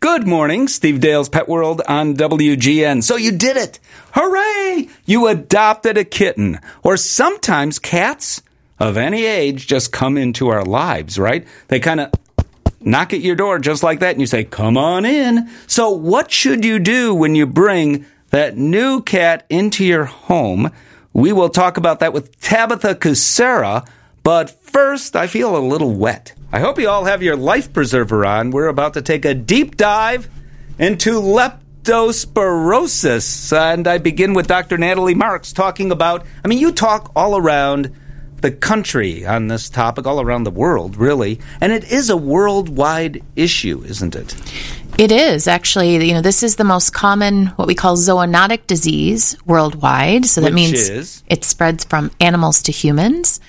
Good morning, Steve Dale's Pet World on WGN. So you did it! Hooray! You adopted a kitten. Or sometimes cats of any age just come into our lives, right? They kind of knock at your door just like that and you say, come on in. So what should you do when you bring that new cat into your home? We will talk about that with Tabitha Kucera, but first I feel a little wet. I hope you all have your life preserver on. We're about to take a deep dive into leptospirosis. And I begin with Dr. Natalie Marks talking about, I mean, you talk all around the country on this topic, all around the world, really. And it is a worldwide issue, isn't it? It is actually, you know, this is the most common what we call zoonotic disease worldwide. So that Which means is? it spreads from animals to humans.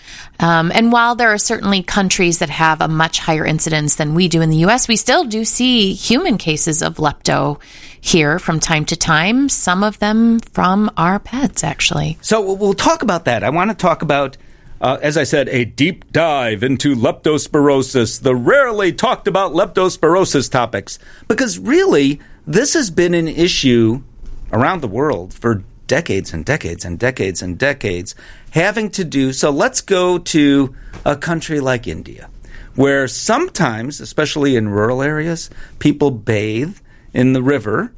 Um, and while there are certainly countries that have a much higher incidence than we do in the U.S., we still do see human cases of lepto here from time to time. Some of them from our pets, actually. So we'll- talk about that. I want to talk about, uh, as I said, a deep dive into leptospirosis, the rarely talked about leptospirosis topics, because really, this has been an issue around the world for decades and decades and decades and decades, having to do. So let's go to a country like India, where sometimes, especially in rural areas, people bathe in the river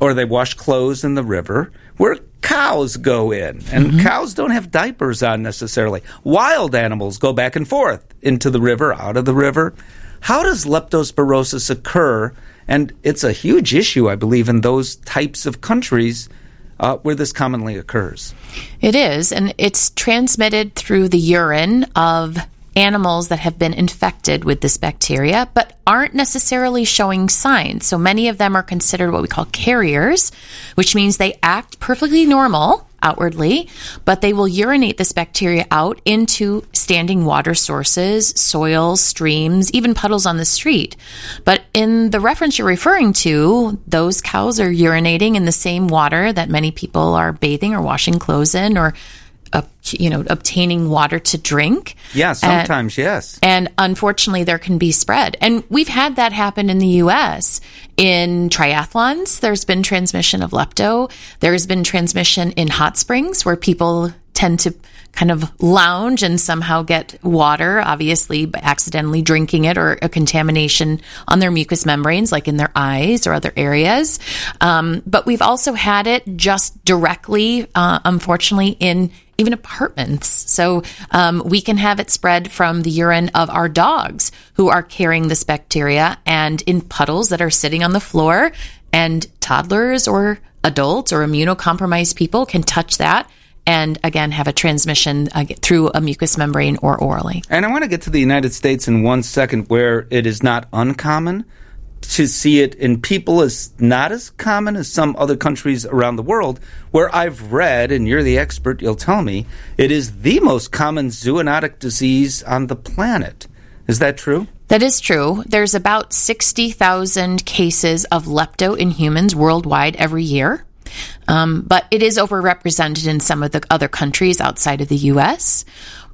or they wash clothes in the river where cows go in. And mm-hmm. cows don't have diapers on necessarily. Wild animals go back and forth into the river, out of the river. How does leptospirosis occur? And it's a huge issue, I believe, in those types of countries uh, where this commonly occurs. It is, and it's transmitted through the urine of animals that have been infected with this bacteria, but aren't necessarily showing signs. So many of them are considered what we call carriers, which means they act perfectly normal outwardly, but they will urinate this bacteria out into standing water sources, soils, streams, even puddles on the street. But in the reference you're referring to, those cows are urinating in the same water that many people are bathing or washing clothes in or uh, you know obtaining water to drink. Yeah, And- sometimes, yes. and unfortunately, there can be spread. And we've had that happen in the US. In triathlons, there's been transmission of lepto. There's been transmission in hot springs where people tend to kind of lounge and somehow get water, obviously by accidentally drinking it or a contamination on their mucous membranes, like in their eyes or other areas. Um, but we've also had it just directly, uh, unfortunately, in even apartments. So um, we can have it spread from the urine of our dogs who are carrying this bacteria and in puddles that are sitting on the floor. And toddlers or adults or immunocompromised people can touch that and again have a transmission uh, through a mucous membrane or orally. And I want to get to the United States in one second, where it is not uncommon to see it in people is not as common as some other countries around the world, where I've read, and you're the expert, you'll tell me, it is the most common zoonotic disease on the planet. Is that true? That is true. There's about 60,000 cases of lepto in humans worldwide every year. Um, but it is overrepresented in some of the other countries outside of the US,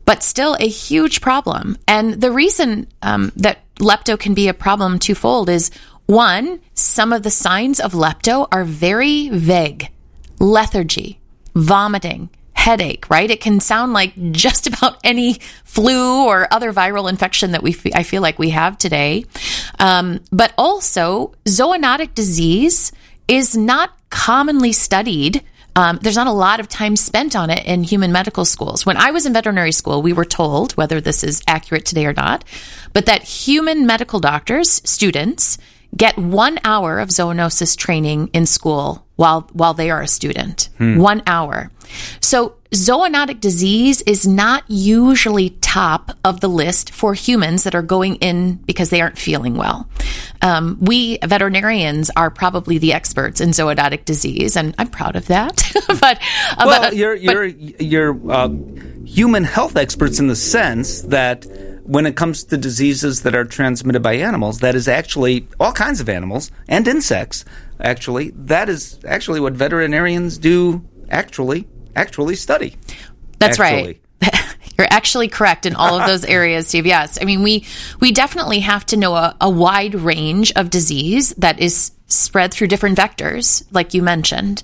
but still a huge problem. And the reason um, that lepto can be a problem twofold is one, some of the signs of lepto are very vague lethargy, vomiting, headache, right? It can sound like just about any flu or other viral infection that we fe- I feel like we have today. Um, but also, zoonotic disease is not commonly studied. Um, there's not a lot of time spent on it in human medical schools. When I was in veterinary school, we were told, whether this is accurate today or not, but that human medical doctors, students, get one hour of zoonosis training in school while while they are a student. One hour. So zoonotic disease is not usually top of the list for humans that are going in because they aren't feeling well. Um, we veterinarians are probably the experts in zoonotic disease, and I'm proud of that. but uh, Well, but, you're you're you're uh, human health experts in the sense that when it comes to diseases that are transmitted by animals, that is actually all kinds of animals and insects. Actually, that is actually what veterinarians do. Actually, actually study. That's actually. right. You're actually correct in all of those areas, Steve. Yes. I mean, we, we definitely have to know a, a wide range of disease that is spread through different vectors, like you mentioned.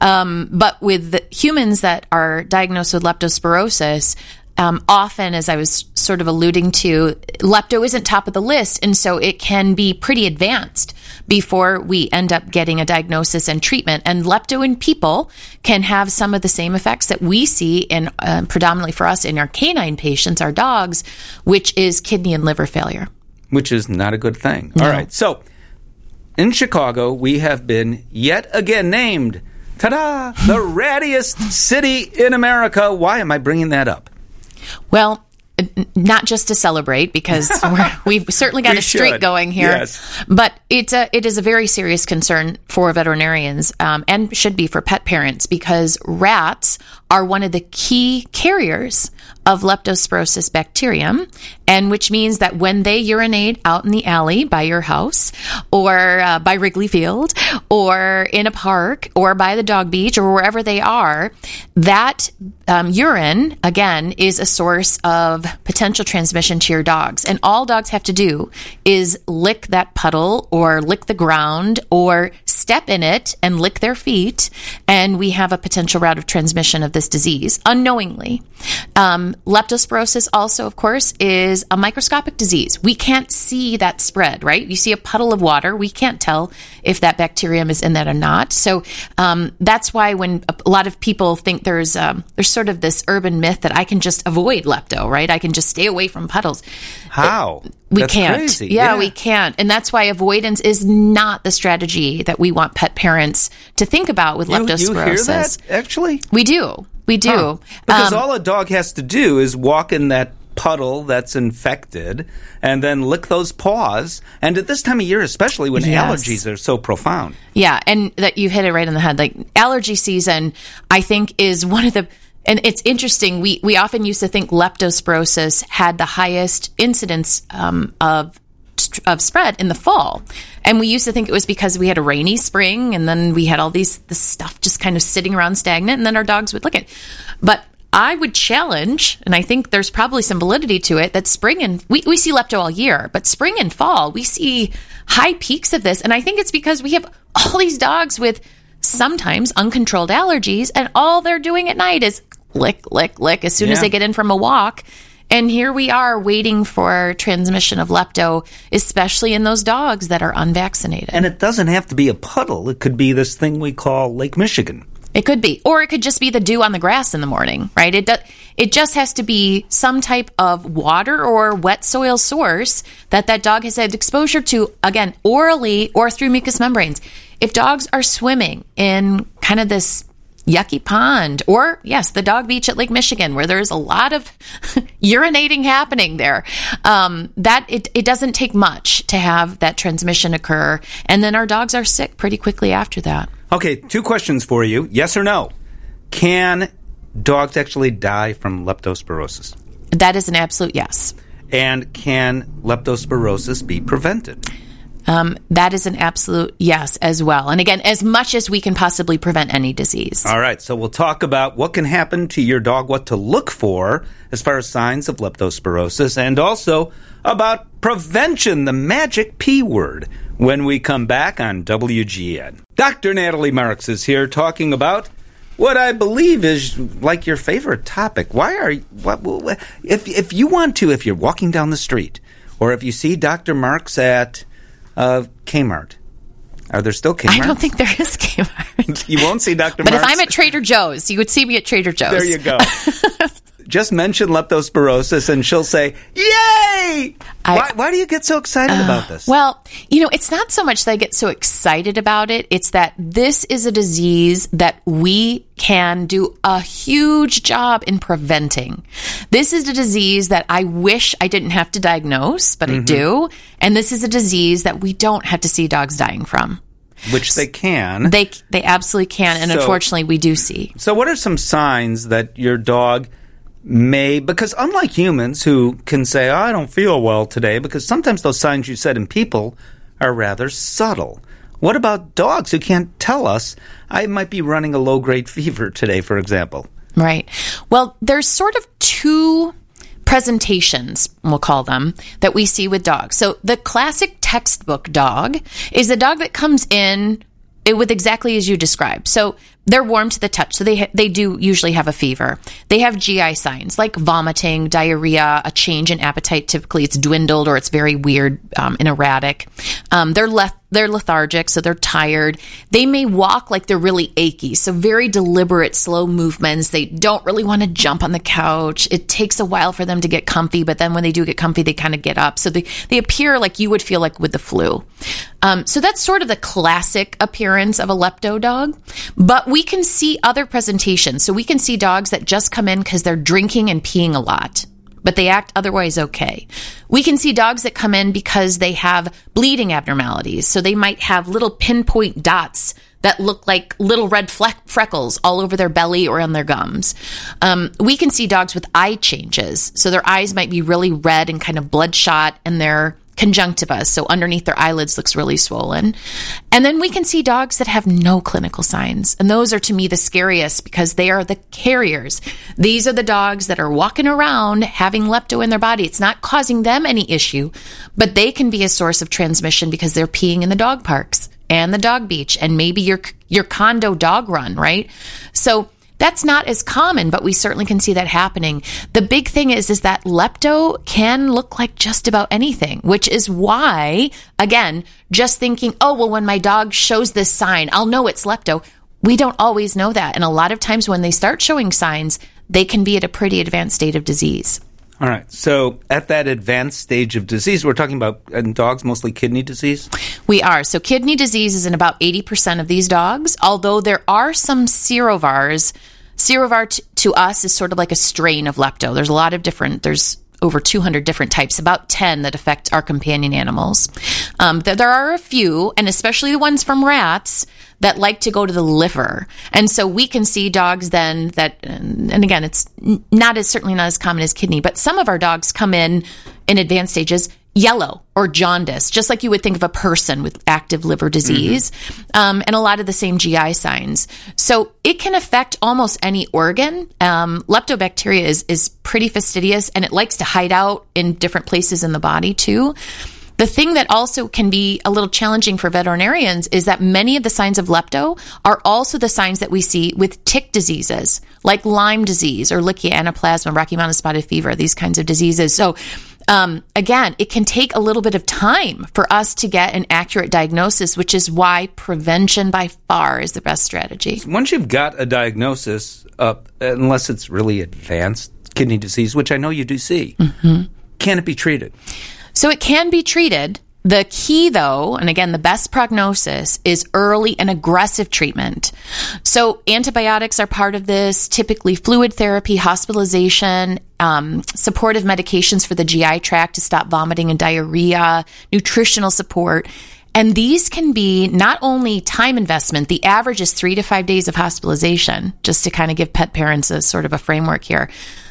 Um, but with humans that are diagnosed with leptospirosis, um, often, as I was sort of alluding to, lepto isn't top of the list. And so it can be pretty advanced before we end up getting a diagnosis and treatment. And lepto in people can have some of the same effects that we see in uh, predominantly for us in our canine patients, our dogs, which is kidney and liver failure. Which is not a good thing. No. All right. So in Chicago, we have been yet again named, ta da, the rattiest city in America. Why am I bringing that up? Well, not just to celebrate because we have certainly got a streak should. going here, Yes. but it's a it is a very serious concern for veterinarians um, and should be for pet parents because rats are one of the key carriers of leptospirosis bacterium, and which means that when they urinate out in the alley by your house or uh, by Wrigley Field or in a park or by the dog beach or wherever they are, that um, urine again is a source of potential transmission to your dogs. And all dogs have to do is lick that puddle or lick the ground or step in it and lick their feet, and we have a potential route of transmission of this disease unknowingly. Um, leptospirosis also, of course, is a microscopic disease. We can't see that spread, right? You see a puddle of water, we can't tell if that bacterium is in that or not. So um, that's why when a lot of people think there's um, there's sort of this urban myth that I can just avoid lepto, right? I can just stay away from puddles. How? We That's can't. crazy. Yeah, we can't. And that's why avoidance is not the strategy that we want pet parents to think about with You, leptospirosis. you hear that, actually? We do. We do. Huh. Because Um, all a dog has to do is walk in that puddle that's infected and then lick those paws. And at this time of year, especially when Yes. allergies are so profound. Yeah, and that you hit it right in the head. Like allergy season, I think is one of the and it's interesting. We we often used to think leptospirosis had the highest incidence um, of of spread in the fall, and we used to think it was because we had a rainy spring, and then we had all these this stuff just kind of sitting around stagnant, and then our dogs would lick it. But I would challenge, and I think there's probably some validity to it, that spring and we, we see lepto all year, but spring and fall, we see high peaks of this. And I think it's because we have all these dogs with sometimes uncontrolled allergies, and all they're doing at night is lick, lick, lick as soon as they get in from a walk. And here we are waiting for transmission of lepto, especially in those dogs that are unvaccinated. And it doesn't have to be a puddle, it could be this thing we call Lake Michigan. It could be, or it could just be the dew on the grass in the morning, right? It do, it just has to be some type of water or wet soil source that that dog has had exposure to, again, orally or through mucous membranes. If dogs are swimming in kind of this yucky pond, or yes, the dog beach at Lake Michigan, where there's a lot of urinating happening there, um, that it, it doesn't take much to have that transmission occur, and then our dogs are sick pretty quickly after that. Okay, two questions for you. Yes or no? Can dogs actually die from leptospirosis? That is an absolute yes. And can leptospirosis be prevented? Um, that is an absolute yes as well. And again, as much as we can possibly prevent any disease. All right, so we'll talk about what can happen to your dog, what to look for as far as signs of leptospirosis, and also about prevention, the magic P word, when we come back on WGN. Dr. Natalie Marks is here talking about what I believe is like your favorite topic. Why are what, what, if if you want to, if you're walking down the street, or if you see Dr. Marks at uh, Kmart, are there still Kmart? I don't think there is Kmart. you won't see Dr. But if I'm at Trader Joe's, you would see me at Trader Joe's. There you go. Just mention leptospirosis and she'll say, Yay! I- why, why do you get so excited about this? Well, you know, it's not so much that I get so excited about it. It's that this is a disease that we can do a huge job in preventing. This is a disease that I wish I didn't have to diagnose, but Mm-hmm. I do. And this is a disease that we don't have to see dogs dying from. Which they can. They they absolutely can, and So- unfortunately, we do see. so, what are some signs that your dog may, because unlike humans who can say, oh, I don't feel well today, because sometimes those signs you said in people are rather subtle. What about dogs who can't tell us, I might be running a low grade fever today, for example? Right. Well, there's sort of two presentations, we'll call them, that we see with dogs. So the classic textbook dog is the dog that comes in eh, with exactly as you described. So they're warm to the touch. So they they do usually have a fever. They have GI signs like vomiting, diarrhea, a change in appetite. Typically, it's dwindled or it's very weird um, and erratic. Um, they're left they're lethargic, so they're tired. They may walk like they're really achy, so very deliberate, slow movements. They don't really want to jump on the couch. It takes a while for them to get comfy, but then when they do get comfy, they kind of get up. So they, they appear like you would feel like with the flu. Um, so that's sort of the classic appearance of a lepto dog. But we can see other presentations. So we can see dogs that just come in because they're drinking and peeing a lot but they act otherwise okay. We can see dogs that come in because they have bleeding abnormalities. So they might have little pinpoint dots that look like little red fleck- freckles all over their belly or on their gums. Um, we can see dogs with eye changes. So their eyes might be really red and kind of bloodshot and they're conjunctiva, so underneath their eyelids looks really swollen. And then we can see dogs that have no clinical signs. And those are to me the scariest because they are the carriers. These are the dogs that are walking around having lepto in their body. It's not causing them any issue, but they can be a source of transmission because they're peeing in the dog parks and the dog beach and maybe your your condo dog run, right? So that's not as common, but we certainly can see that happening. The big thing is, is that lepto can look like just about anything, which is why, again, just thinking, oh, well, when my dog shows this sign, I'll know it's lepto. We don't always know that. And a lot of times when they start showing signs, they can be at a pretty advanced state of disease. All right. So at that advanced stage of disease, we're talking about in dogs mostly kidney disease? We are. So kidney disease is in about 80% of these dogs, although there are some serovars. Serovar t- to us is sort of like a strain of lepto. There's a lot of different, there's over 200 different types, about 10 that affect our companion animals. Um, there, there are a few, and especially the ones from rats, that like to go to the liver. And so we can see dogs then that, and again, it's not as certainly not as common as kidney, but some of our dogs come in in advanced stages yellow or jaundice, just like you would think of a person with active liver disease, mm-hmm. um, and a lot of the same GI signs. So it can affect almost any organ. Um, leptobacteria is is pretty fastidious, and it likes to hide out in different places in the body too. The thing that also can be a little challenging for veterinarians is that many of the signs of lepto are also the signs that we see with tick diseases, like Lyme disease or Ehrlichia anaplasma, Rocky Mountain spotted fever, these kinds of diseases. So um, again, it can take a little bit of time for us to get an accurate diagnosis, which is why prevention by far is the best strategy. Once you've got a diagnosis, uh, unless it's really advanced kidney disease, which I know you do see, mm-hmm. can it be treated? So it can be treated. The key, though, and again, the best prognosis is early and aggressive treatment. So antibiotics are part of this, typically fluid therapy, hospitalization, um, supportive medications for the GI tract to stop vomiting and diarrhea, nutritional support. And these can be not only time investment, the average is three to five days of hospitalization, just to kind of give pet parents a sort of a framework here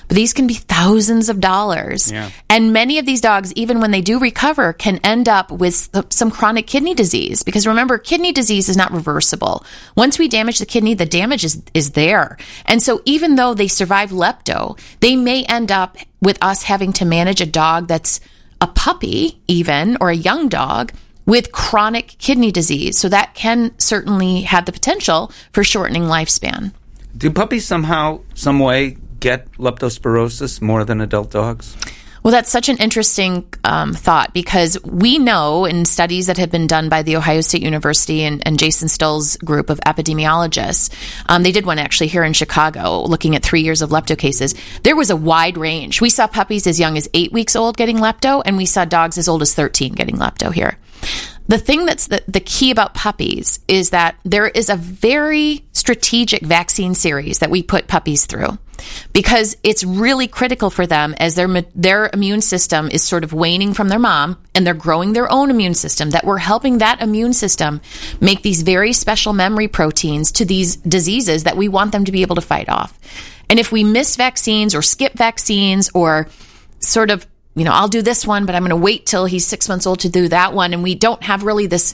but these can be thousands of dollars. Yeah. And many of these dogs, even when they do recover, can end up with some chronic kidney disease. Because remember, kidney disease is not reversible. Once we damage the kidney, the damage is, is there. And so even though they survive lepto, they may end up with us having to manage a dog that's a puppy, even, or a young dog with chronic kidney disease. So that can certainly have the potential for shortening lifespan. Do puppies somehow, some way get leptospirosis more than adult dogs? Well, that's such an interesting um, thought because we know in studies that have been done by The Ohio State University and, and Jason Stull's group of epidemiologists, um, they did one actually here in Chicago looking at three years of lepto cases. There was a wide range. We saw puppies as young as eight weeks old getting lepto, and we saw dogs as old as 13 getting lepto here. The thing that's the, the key about puppies is that there is a very strategic vaccine series that we put puppies through because it's really critical for them as their their immune system is sort of waning from their mom and they're growing their own immune system that we're helping that immune system make these very special memory proteins to these diseases that we want them to be able to fight off. And if we miss vaccines or skip vaccines or sort of you know, I'll do this one, but I'm going to wait till he's six months old to do that one. And we don't have really this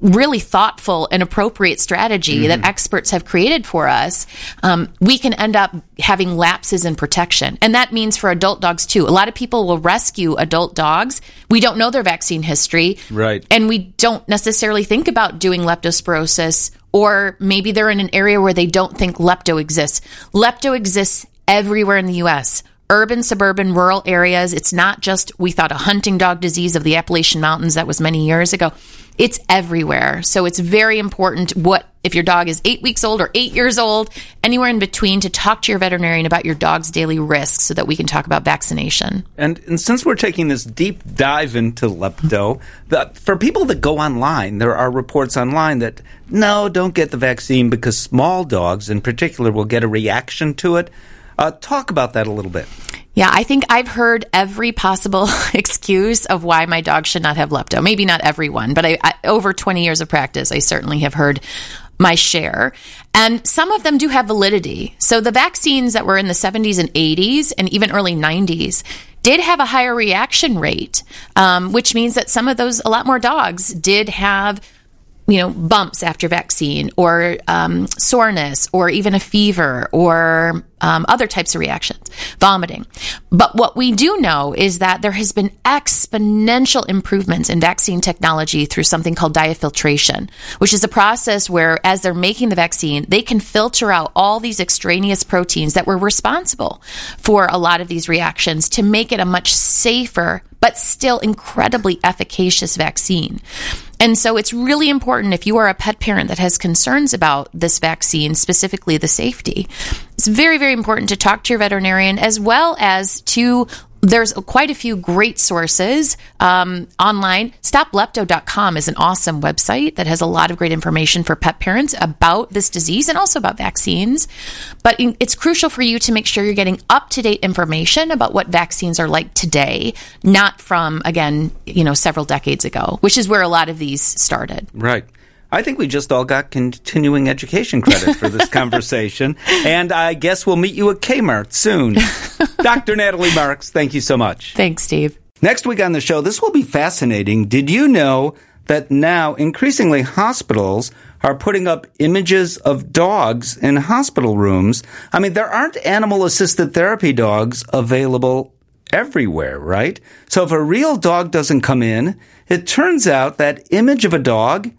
really thoughtful and appropriate strategy mm-hmm. that experts have created for us, um, we can end up having lapses in protection. And that means for adult dogs too. A lot of people will rescue adult dogs. We don't know their vaccine history. Right. And we don't necessarily think about doing leptospirosis, or maybe they're in an area where they don't think lepto exists. Lepto exists everywhere in the US urban, suburban, rural areas. It's not just, we thought, a hunting dog disease of the Appalachian Mountains that was many years ago. It's everywhere. So it's very important what if your dog is eight weeks old or eight years old, anywhere in between, to talk to your veterinarian about your dog's daily risks so that we can talk about vaccination. And, and since we're taking this deep dive into lepto, the, for people that go online, there are reports online that no, don't get the vaccine because small dogs in particular will get a reaction to it. Uh, talk about that a little bit. Yeah, I think I've heard every possible excuse of why my dog should not have lepto. Maybe not everyone, but I, I, over 20 years of practice, I certainly have heard my share. And some of them do have validity. So the vaccines that were in the 70s and 80s and even early 90s did have a higher reaction rate, um, which means that some of those, a lot more dogs did have you know, bumps after vaccine or um, soreness or even a fever or um, other types of reactions, vomiting. But what we do know is that there has been exponential improvements in vaccine technology through something called diafiltration, which is a process where, as they're making the vaccine, they can filter out all these extraneous proteins that were responsible for a lot of these reactions to make it a much safer but still incredibly efficacious vaccine. And so it's really important if you are a pet parent that has concerns about this vaccine, specifically the safety. It's very, very important to talk to your veterinarian as well as to there's quite a few great sources um, online. StopLepto.com is an awesome website that has a lot of great information for pet parents about this disease and also about vaccines. But it's crucial for you to make sure you're getting up to date information about what vaccines are like today, not from, again, you know, several decades ago, which is where a lot of these started. Right. I think we just all got continuing education credit for this conversation. And I guess we'll meet you at Kmart soon. Dr. Natalie Marks, thank you so much. Thanks, Steve. Next week on the show, this will be fascinating. Did you know that now increasingly hospitals are putting up images of dogs in hospital rooms? I mean, there aren't animal assisted therapy dogs available everywhere, right? So if a real dog doesn't come in, it turns out that image of a dog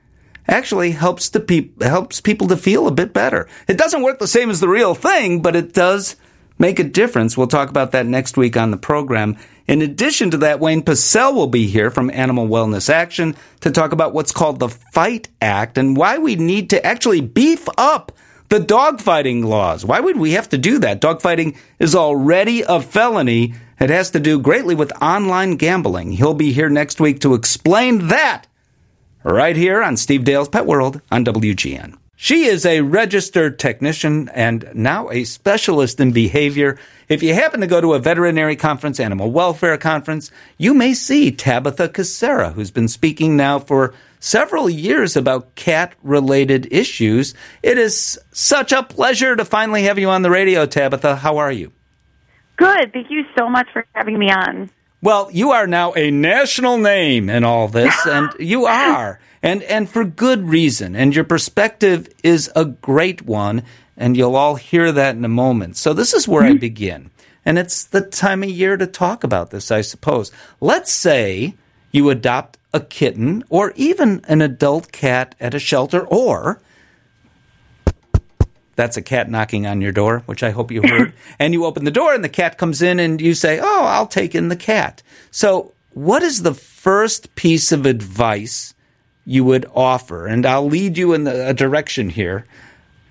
actually helps the helps people to feel a bit better. It doesn't work the same as the real thing, but it does make a difference. We'll talk about that next week on the program. In addition to that, Wayne Pacelle will be here from Animal Wellness Action to talk about what's called the Fight Act and why we need to actually beef up the dogfighting laws. Why would we have to do that? Dogfighting is already a felony. It has to do greatly with online gambling. He'll be here next week to explain that right here on Steve Dale's Pet World on WGN. She is a registered technician and now a specialist in behavior. If you happen to go to a veterinary conference, animal welfare conference, you may see Tabitha Kucera, who's been speaking now for several years about cat related issues. It is such a pleasure to finally have you on the radio, Tabitha. How are you? Good. Thank you so much for having me on. Well, you are now a national name in all this, and you are, and and for good reason. And your perspective is a great one, and you'll all hear that in a moment. So this is where mm-hmm. I begin, and it's the time of year to talk about this, I suppose. Let's say you adopt a kitten or even an adult cat at a shelter, or that's a cat knocking on your door, which I hope you heard. and you open the door and the cat comes in and you say, Oh, I'll take in the cat. So, what is the first piece of advice you would offer? And I'll lead you in the, a direction here.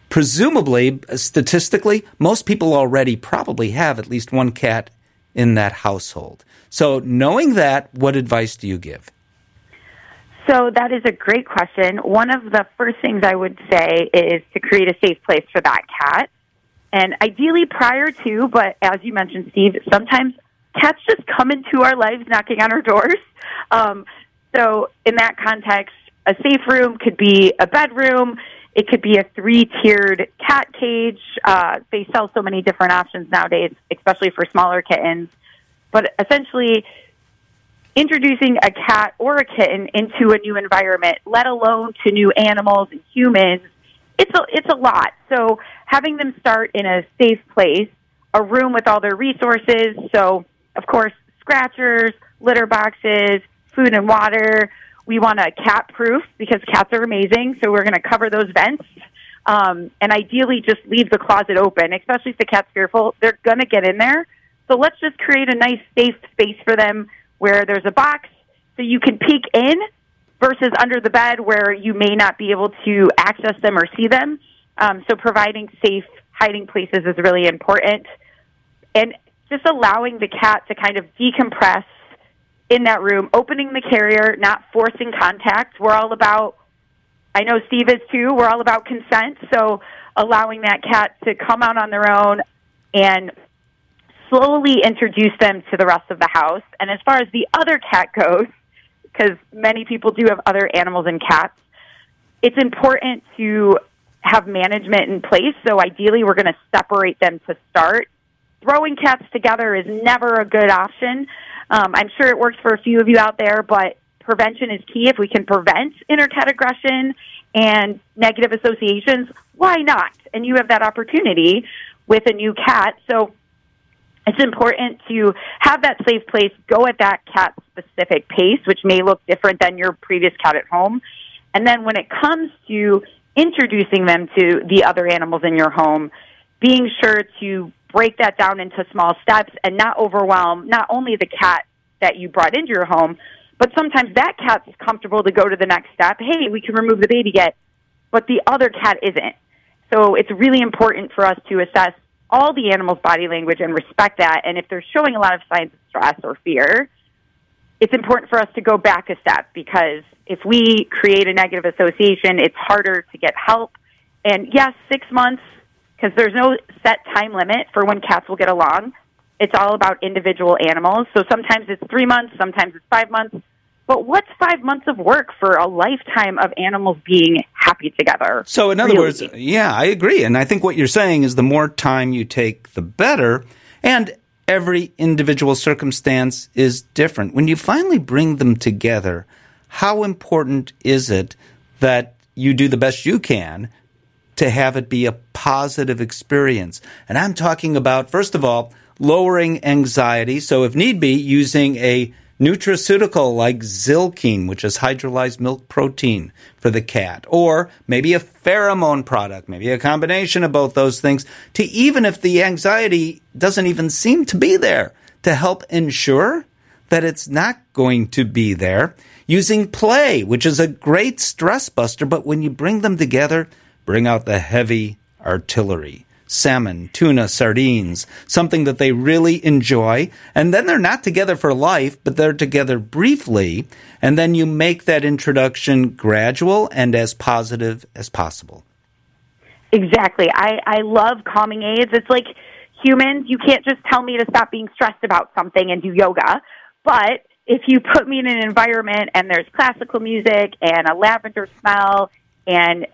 Presumably, statistically, most people already probably have at least one cat in that household. So, knowing that, what advice do you give? So that is a great question. One of the first things I would say is to create a safe place for that cat. And ideally prior to, but as you mentioned, Steve, sometimes cats just come into our lives knocking on our doors. Um, so in that context, a safe room could be a bedroom. It could be a three-tiered cat cage. Uh, they sell so many different options nowadays, especially for smaller kittens. But essentially, introducing a cat or a kitten into a new environment, let alone to new animals and humans, it's a, it's a lot. So having them start in a safe place, a room with all their resources. So, of course, scratchers, litter boxes, food and water. We want a cat proof because cats are amazing. So we're going to cover those vents. Um, and ideally, just leave the closet open, especially if the cat's fearful. They're going to get in there. So let's just create a nice, safe space for them where there's a box so you can peek in versus under the bed where you may not be able to access them or see them. Um, so providing safe hiding places is really important. And just allowing the cat to kind of decompress in that room, opening the carrier, not forcing contact. We're all about, I know Steve is too, we're all about consent. So allowing that cat to come out on their own and slowly introduce them to the rest of the house. And as far as the other cat goes, because many people do have other animals and cats, it's important to have management in place. So ideally, we're going to separate them to start. Throwing cats together is never a good option. Um, I'm sure it works for a few of you out there, but prevention is key. If we can prevent intercat aggression and negative associations, why not? And you have that opportunity with a new cat. So it's important to have that safe place, go at that cat specific pace, which may look different than your previous cat at home. And then when it comes to introducing them to the other animals in your home, being sure to break that down into small steps and not overwhelm not only the cat that you brought into your home, but sometimes that cat's comfortable to go to the next step. Hey, we can remove the baby yet, but the other cat isn't. So it's really important for us to assess all the animal's body language and respect that. And if they're showing a lot of signs of stress or fear, it's important for us to go back a step because if we create a negative association, it's harder to get help. And yes, six months, because there's no set time limit for when cats will get along. It's all about individual animals. So sometimes it's three months, sometimes it's five months. But what's five months of work for a lifetime of animals being happy together? So, in other really? words, yeah, I agree. And I think what you're saying is the more time you take, the better. And every individual circumstance is different. When you finally bring them together, how important is it that you do the best you can to have it be a positive experience? And I'm talking about, first of all, lowering anxiety. So, if need be, using a nutraceutical like Zylkene, which is hydrolyzed milk protein for the cat, or maybe a pheromone product, maybe a combination of both those things, to even if the anxiety doesn't even seem to be there, to help ensure that it's not going to be there. Using play, which is a great stress buster, but when you bring them together, bring out the heavy artillery salmon, tuna, sardines, something that they really enjoy. And then they're not together for life, but they're together briefly. And then you make that introduction gradual and as positive as possible. Exactly. I, I love calming aids. It's like humans, you can't just tell me to stop being stressed about something and do yoga. But if you put me in an environment and there's classical music and a lavender smell and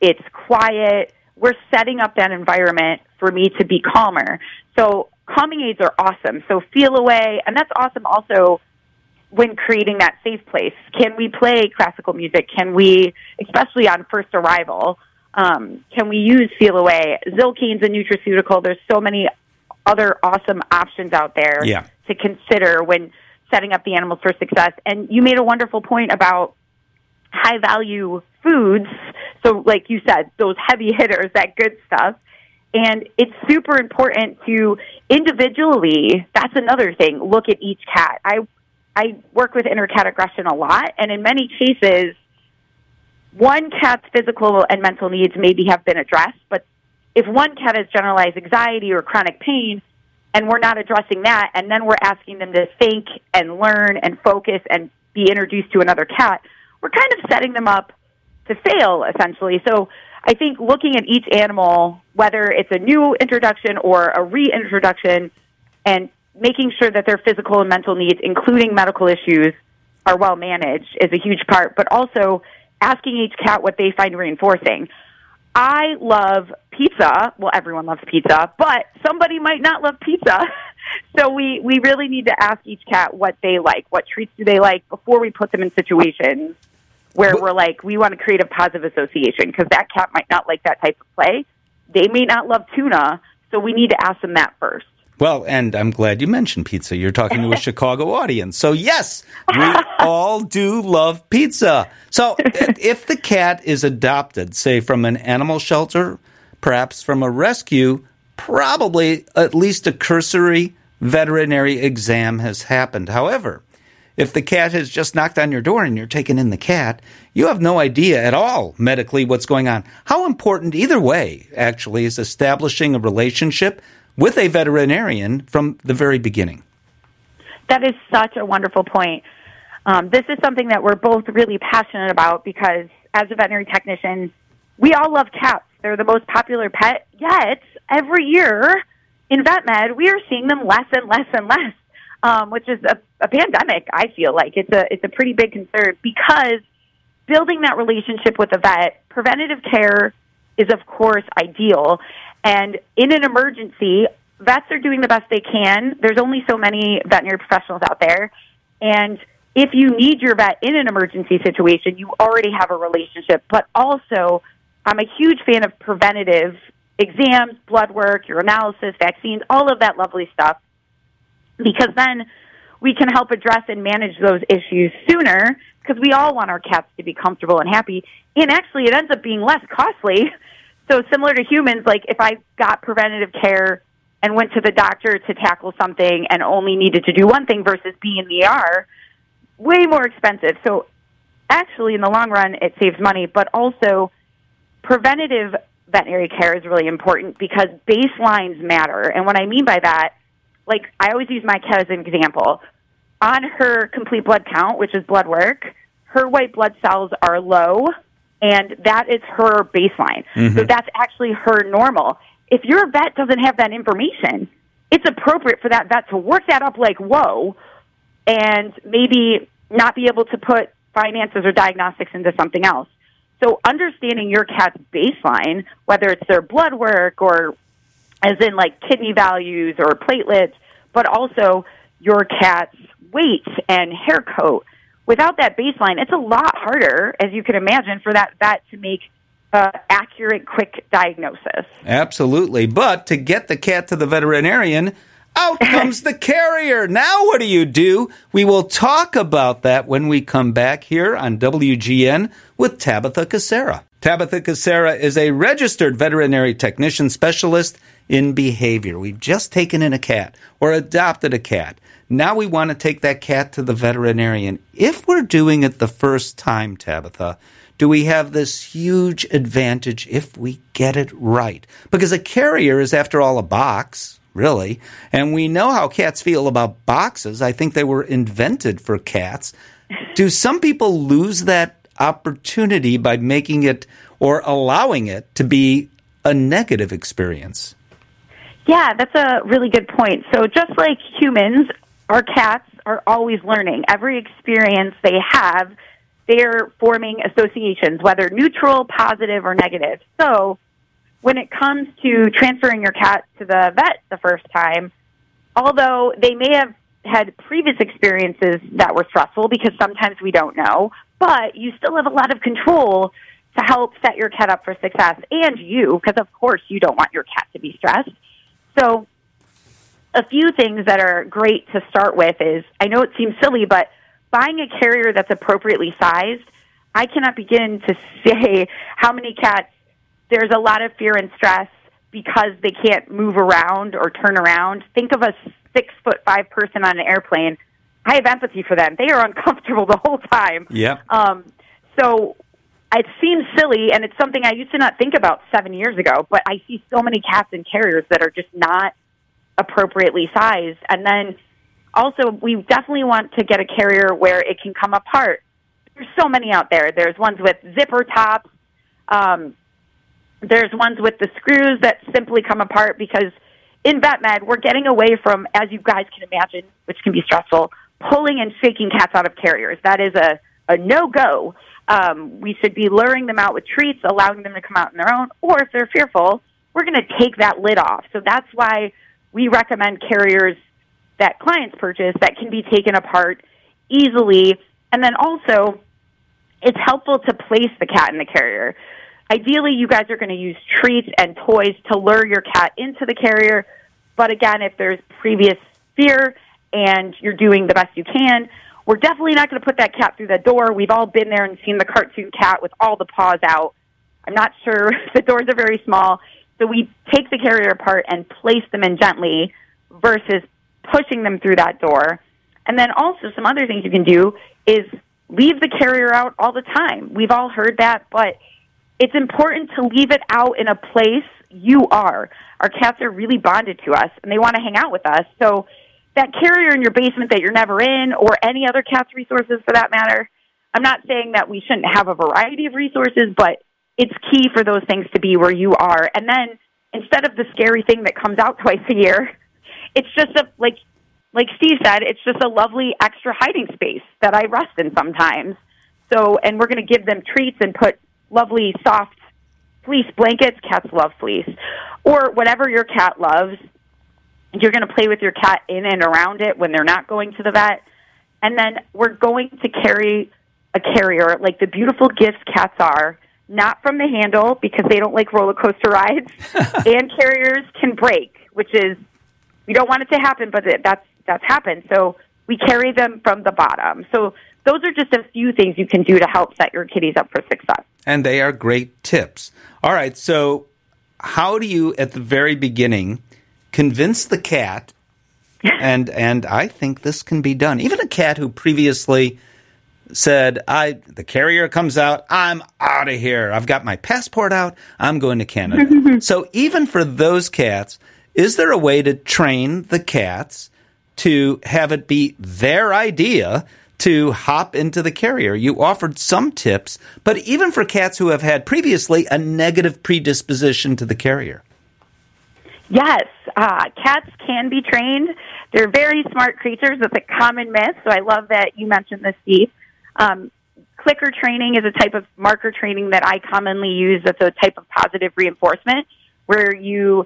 it's quiet, we're setting up that environment for me to be calmer. So calming aids are awesome. So Feliway, and that's awesome also when creating that safe place. Can we play classical music? Can we, especially on first arrival, um, can we use Feliway? Zylkene's a nutraceutical. There's so many other awesome options out there yeah. to consider when setting up the animals for success. And you made a wonderful point about high value foods. So, like you said, those heavy hitters, that good stuff. And it's super important to individually, that's another thing, look at each cat. I, I work with intercat aggression a lot, and in many cases, one cat's physical and mental needs maybe have been addressed, but if one cat has generalized anxiety or chronic pain, and we're not addressing that, and then we're asking them to think and learn and focus and be introduced to another cat, we're kind of setting them up to fail essentially. So I think looking at each animal, whether it's a new introduction or a reintroduction, and making sure that their physical and mental needs, including medical issues, are well managed is a huge part. But also asking each cat what they find reinforcing. I love pizza. Well, everyone loves pizza, but somebody might not love pizza. so we, we really need to ask each cat what they like. What treats do they like before we put them in situations where we're like, we want to create a positive association because that cat might not like that type of play. They may not love tuna, so we need to ask them that first. Well, and I'm glad you mentioned pizza. You're talking to a Chicago audience. So, yes, we all do love pizza. So, if the cat is adopted, say from an animal shelter, perhaps from a rescue, probably at least a cursory veterinary exam has happened. However, if the cat has just knocked on your door and you're taking in the cat, you have no idea at all medically what's going on. How important, either way, actually, is establishing a relationship with a veterinarian from the very beginning. That is such a wonderful point. Um, this is something that we're both really passionate about because as a veterinary technician, we all love cats. They're the most popular pet, yet every year in vet med, we are seeing them less and less and less, um, which is a, a pandemic. I feel like it's a it's a pretty big concern because building that relationship with a vet, preventative care is of course ideal, and in an emergency, vets are doing the best they can. There's only so many veterinary professionals out there. And if you need your vet in an emergency situation, you already have a relationship. But also, I'm a huge fan of preventative exams, blood work, urinalysis, vaccines, all of that lovely stuff. Because then we can help address and manage those issues sooner because we all want our cats to be comfortable and happy. And actually, it ends up being less costly so similar to humans, like if I got preventative care and went to the doctor to tackle something and only needed to do one thing versus being in the ER, way more expensive. So actually, in the long run, it saves money, but also preventative veterinary care is really important because baselines matter. And what I mean by that, like I always use my cat as an example. On her complete blood count, which is blood work, her white blood cells are low and that is her baseline. Mm-hmm. So that's actually her normal. If your vet doesn't have that information, it's appropriate for that vet to work that up like whoa, and maybe not be able to put finances or diagnostics into something else. So understanding your cat's baseline, whether it's their blood work or as in like kidney values or platelets, but also your cat's weight and hair coat without that baseline, it's a lot harder, as you can imagine, for that vet to make uh, accurate, quick diagnosis. Absolutely. But to get the cat to the veterinarian, out comes the carrier. Now, what do you do? We will talk about that when we come back here on WGN with Tabitha Kucera. Tabitha Kucera is a registered veterinary technician specialist in behavior. We've just taken in a cat or adopted a cat. Now we want to take that cat to the veterinarian. If we're doing it the first time, Tabitha, do we have this huge advantage if we get it right? Because a carrier is, after all, a box, really. And we know how cats feel about boxes. I think they were invented for cats. Do some people lose that opportunity by making it or allowing it to be a negative experience? Yeah, that's a really good point. So, just like humans, our cats are always learning. Every experience they have, they're forming associations, whether neutral, positive, or negative. So, when it comes to transferring your cat to the vet the first time, although they may have had previous experiences that were stressful because sometimes we don't know, but you still have a lot of control to help set your cat up for success and you, because of course you don't want your cat to be stressed. So a few things that are great to start with is I know it seems silly, but buying a carrier that's appropriately sized, I cannot begin to say how many cats there's a lot of fear and stress because they can't move around or turn around. Think of a six foot five person on an airplane. I have empathy for them. They are uncomfortable the whole time. Yeah. Um, so it seems silly, and it's something I used to not think about seven years ago. But I see so many cats and carriers that are just not appropriately sized. And then also, we definitely want to get a carrier where it can come apart. There's so many out there. There's ones with zipper tops. Um, there's ones with the screws that simply come apart because in vet med, we're getting away from, as you guys can imagine, which can be stressful, pulling and shaking cats out of carriers. That is a, a no go. Um, we should be luring them out with treats, allowing them to come out on their own, or if they're fearful, we're going to take that lid off. So that's why we recommend carriers that clients purchase that can be taken apart easily. And then also, it's helpful to place the cat in the carrier. Ideally, you guys are going to use treats and toys to lure your cat into the carrier. But again, if there's previous fear and you're doing the best you can, we're definitely not going to put that cat through the door. We've all been there and seen the cartoon cat with all the paws out. I'm not sure the doors are very small. So we take the carrier apart and place them in gently versus pushing them through that door. And then also some other things you can do is leave the carrier out all the time. We've all heard that, but it's important to leave it out in a place you are. Our cats are really bonded to us and they want to hang out with us. So that carrier in your basement that you're never in or any other cat's resources for that matter, I'm not saying that we shouldn't have a variety of resources, but it's key for those things to be where you are. And then instead of the scary thing that comes out twice a year, it's just a like like Steve said, it's just a lovely extra hiding space that I rest in sometimes. So, and we're going to give them treats and put lovely soft fleece blankets. Cats love fleece, or whatever your cat loves. You're going to play with your cat in and around it when they're not going to the vet. And then we're going to carry a carrier like the beautiful gifts cats are not from the handle because they don't like roller coaster rides, and carriers can break, which is we don't want it to happen, but that's that's happened. So we carry them from the bottom. So those are just a few things you can do to help set your kitties up for success. And they are great tips. All right, so how do you at the very beginning convince the cat and and I think this can be done. Even a cat who previously said, "I the carrier comes out, I'm out of here. I've got my passport out. I'm going to Canada." Mm-hmm. so even for those cats, is there a way to train the cats to have it be their idea to hop into the carrier? You offered some tips, but even for cats who have had previously a negative predisposition to the carrier. Yes, uh, cats can be trained. They're very smart creatures. That's a common myth, so I love that you mentioned this, Steve. Um, clicker training is a type of marker training that I commonly use. That's a type of positive reinforcement where you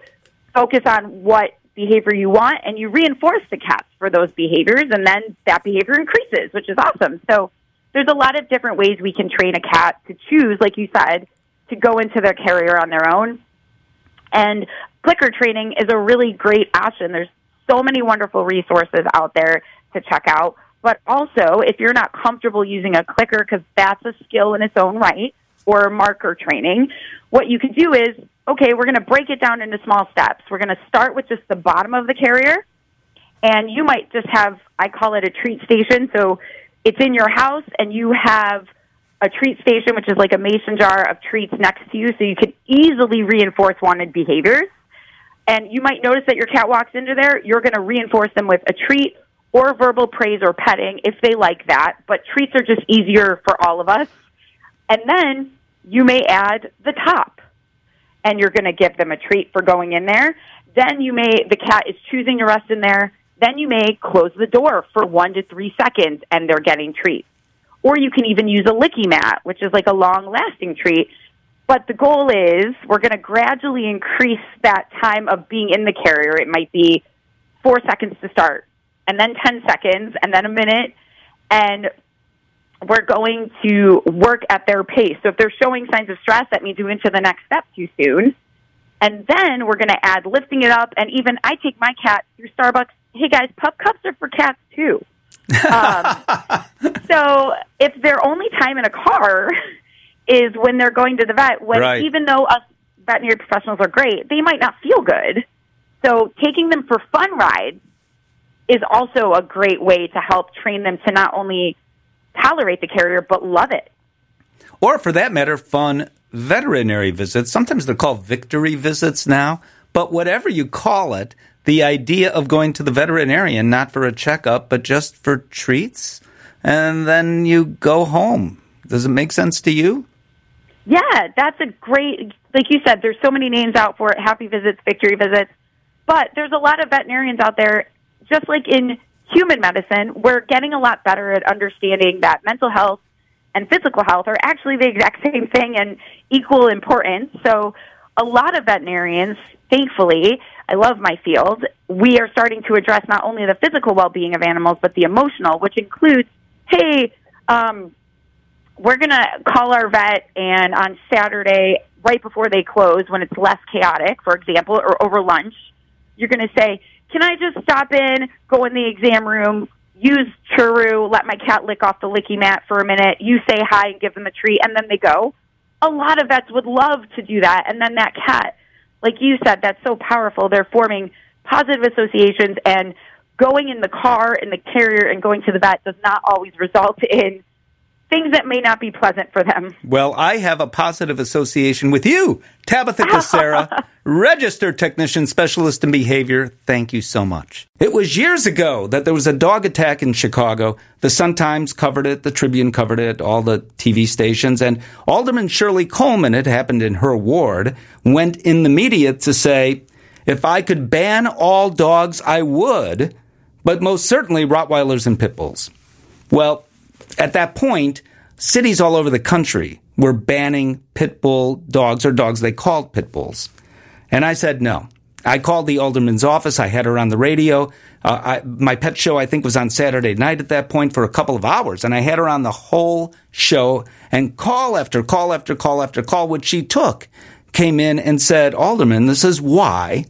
focus on what behavior you want and you reinforce the cats for those behaviors and then that behavior increases, which is awesome. So there's a lot of different ways we can train a cat to choose, like you said, to go into their carrier on their own. And clicker training is a really great option. There's so many wonderful resources out there to check out. But also, if you're not comfortable using a clicker, because that's a skill in its own right, or marker training, what you can do is, okay, we're going to break it down into small steps. We're going to start with just the bottom of the carrier, and you might just have, I call it a treat station. So it's in your house, and you have a treat station, which is like a mason jar of treats next to you, so you can easily reinforce wanted behaviors. And you might notice that your cat walks into there, you're going to reinforce them with a treat or verbal praise or petting if they like that, but treats are just easier for all of us. And then you may add the top, and you're going to give them a treat for going in there. Then you may, the cat is choosing to rest in there. Then you may close the door for one to three seconds, and they're getting treats. Or you can even use a licky mat, which is like a long lasting treat. But the goal is we're going to gradually increase that time of being in the carrier. It might be four seconds to start, and then 10 seconds, and then a minute. And we're going to work at their pace. So if they're showing signs of stress, that means moving to the next step too soon. And then we're going to add lifting it up. And even I take my cat through Starbucks. Hey guys, pup cups are for cats too. Um, so if their only time in a car is when they're going to the vet, when Right. even though us veterinary professionals are great, they might not feel good. So taking them for fun rides is also a great way to help train them to not only tolerate the carrier but love it. Or for that matter, fun veterinary visits. Sometimes they're called victory visits now, but whatever you call it, the idea of going to the veterinarian, not for a checkup, but just for treats, and then you go home. Does it make sense to you? Yeah, that's a great, like you said, there's so many names out for it happy visits, victory visits. But there's a lot of veterinarians out there, just like in human medicine, we're getting a lot better at understanding that mental health and physical health are actually the exact same thing and equal importance. So a lot of veterinarians, thankfully, I love my field, we are starting to address not only the physical well being of animals, but the emotional, which includes, hey, um, we're going to call our vet and on Saturday, right before they close, when it's less chaotic, for example, or over lunch, you're going to say, can I just stop in, go in the exam room, use Churu, let my cat lick off the licky mat for a minute, you say hi and give them a treat, and then they go? A lot of vets would love to do that, and then that cat, like you said, that's so powerful. They're forming positive associations, and going in the car in the carrier and going to the vet does not always result in things that may not be pleasant for them. Well, I have a positive association with you, Tabitha Kucera, registered technician specialist in behavior. Thank you so much. It was years ago that there was a dog attack in Chicago. The Sun Times covered it, the Tribune covered it, all the TV stations, and Alderman Shirley Coleman, it happened in her ward, went in the media to say, if I could ban all dogs, I would, but most certainly Rottweilers and Pit Bulls. Well, at that point, cities all over the country were banning pit bull dogs or dogs they called pit bulls. And I said no. I called the alderman's office. I had her on the radio. Uh, I, my pet show, I think, was on Saturday night at that point for a couple of hours. And I had her on the whole show and call after call after call after call, which she took, came in and said, Alderman, this is why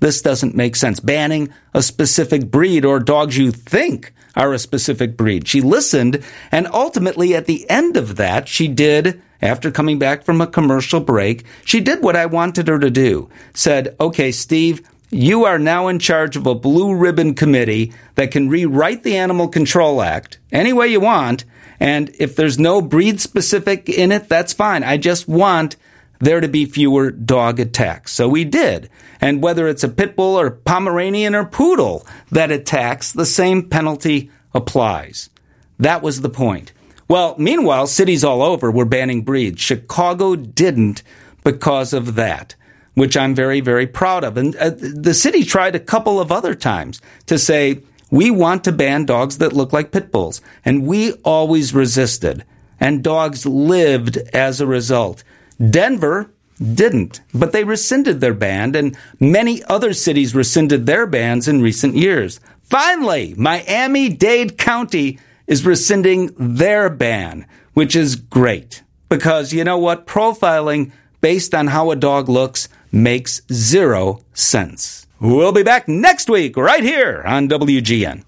this doesn't make sense. Banning a specific breed or dogs you think are a specific breed. She listened, and ultimately, at the end of that, she did, after coming back from a commercial break, she did what I wanted her to do. Said, okay, Steve, you are now in charge of a blue ribbon committee that can rewrite the Animal Control Act any way you want. And if there's no breed specific in it, that's fine. I just want there to be fewer dog attacks. So we did. And whether it's a pit bull or Pomeranian or poodle that attacks, the same penalty applies. That was the point. Well, meanwhile, cities all over were banning breeds. Chicago didn't because of that, which I'm very, very proud of. And uh, the city tried a couple of other times to say, we want to ban dogs that look like pit bulls. And we always resisted. And dogs lived as a result. Denver didn't, but they rescinded their ban, and many other cities rescinded their bans in recent years. Finally, Miami Dade County is rescinding their ban, which is great because you know what? Profiling based on how a dog looks makes zero sense. We'll be back next week right here on WGN.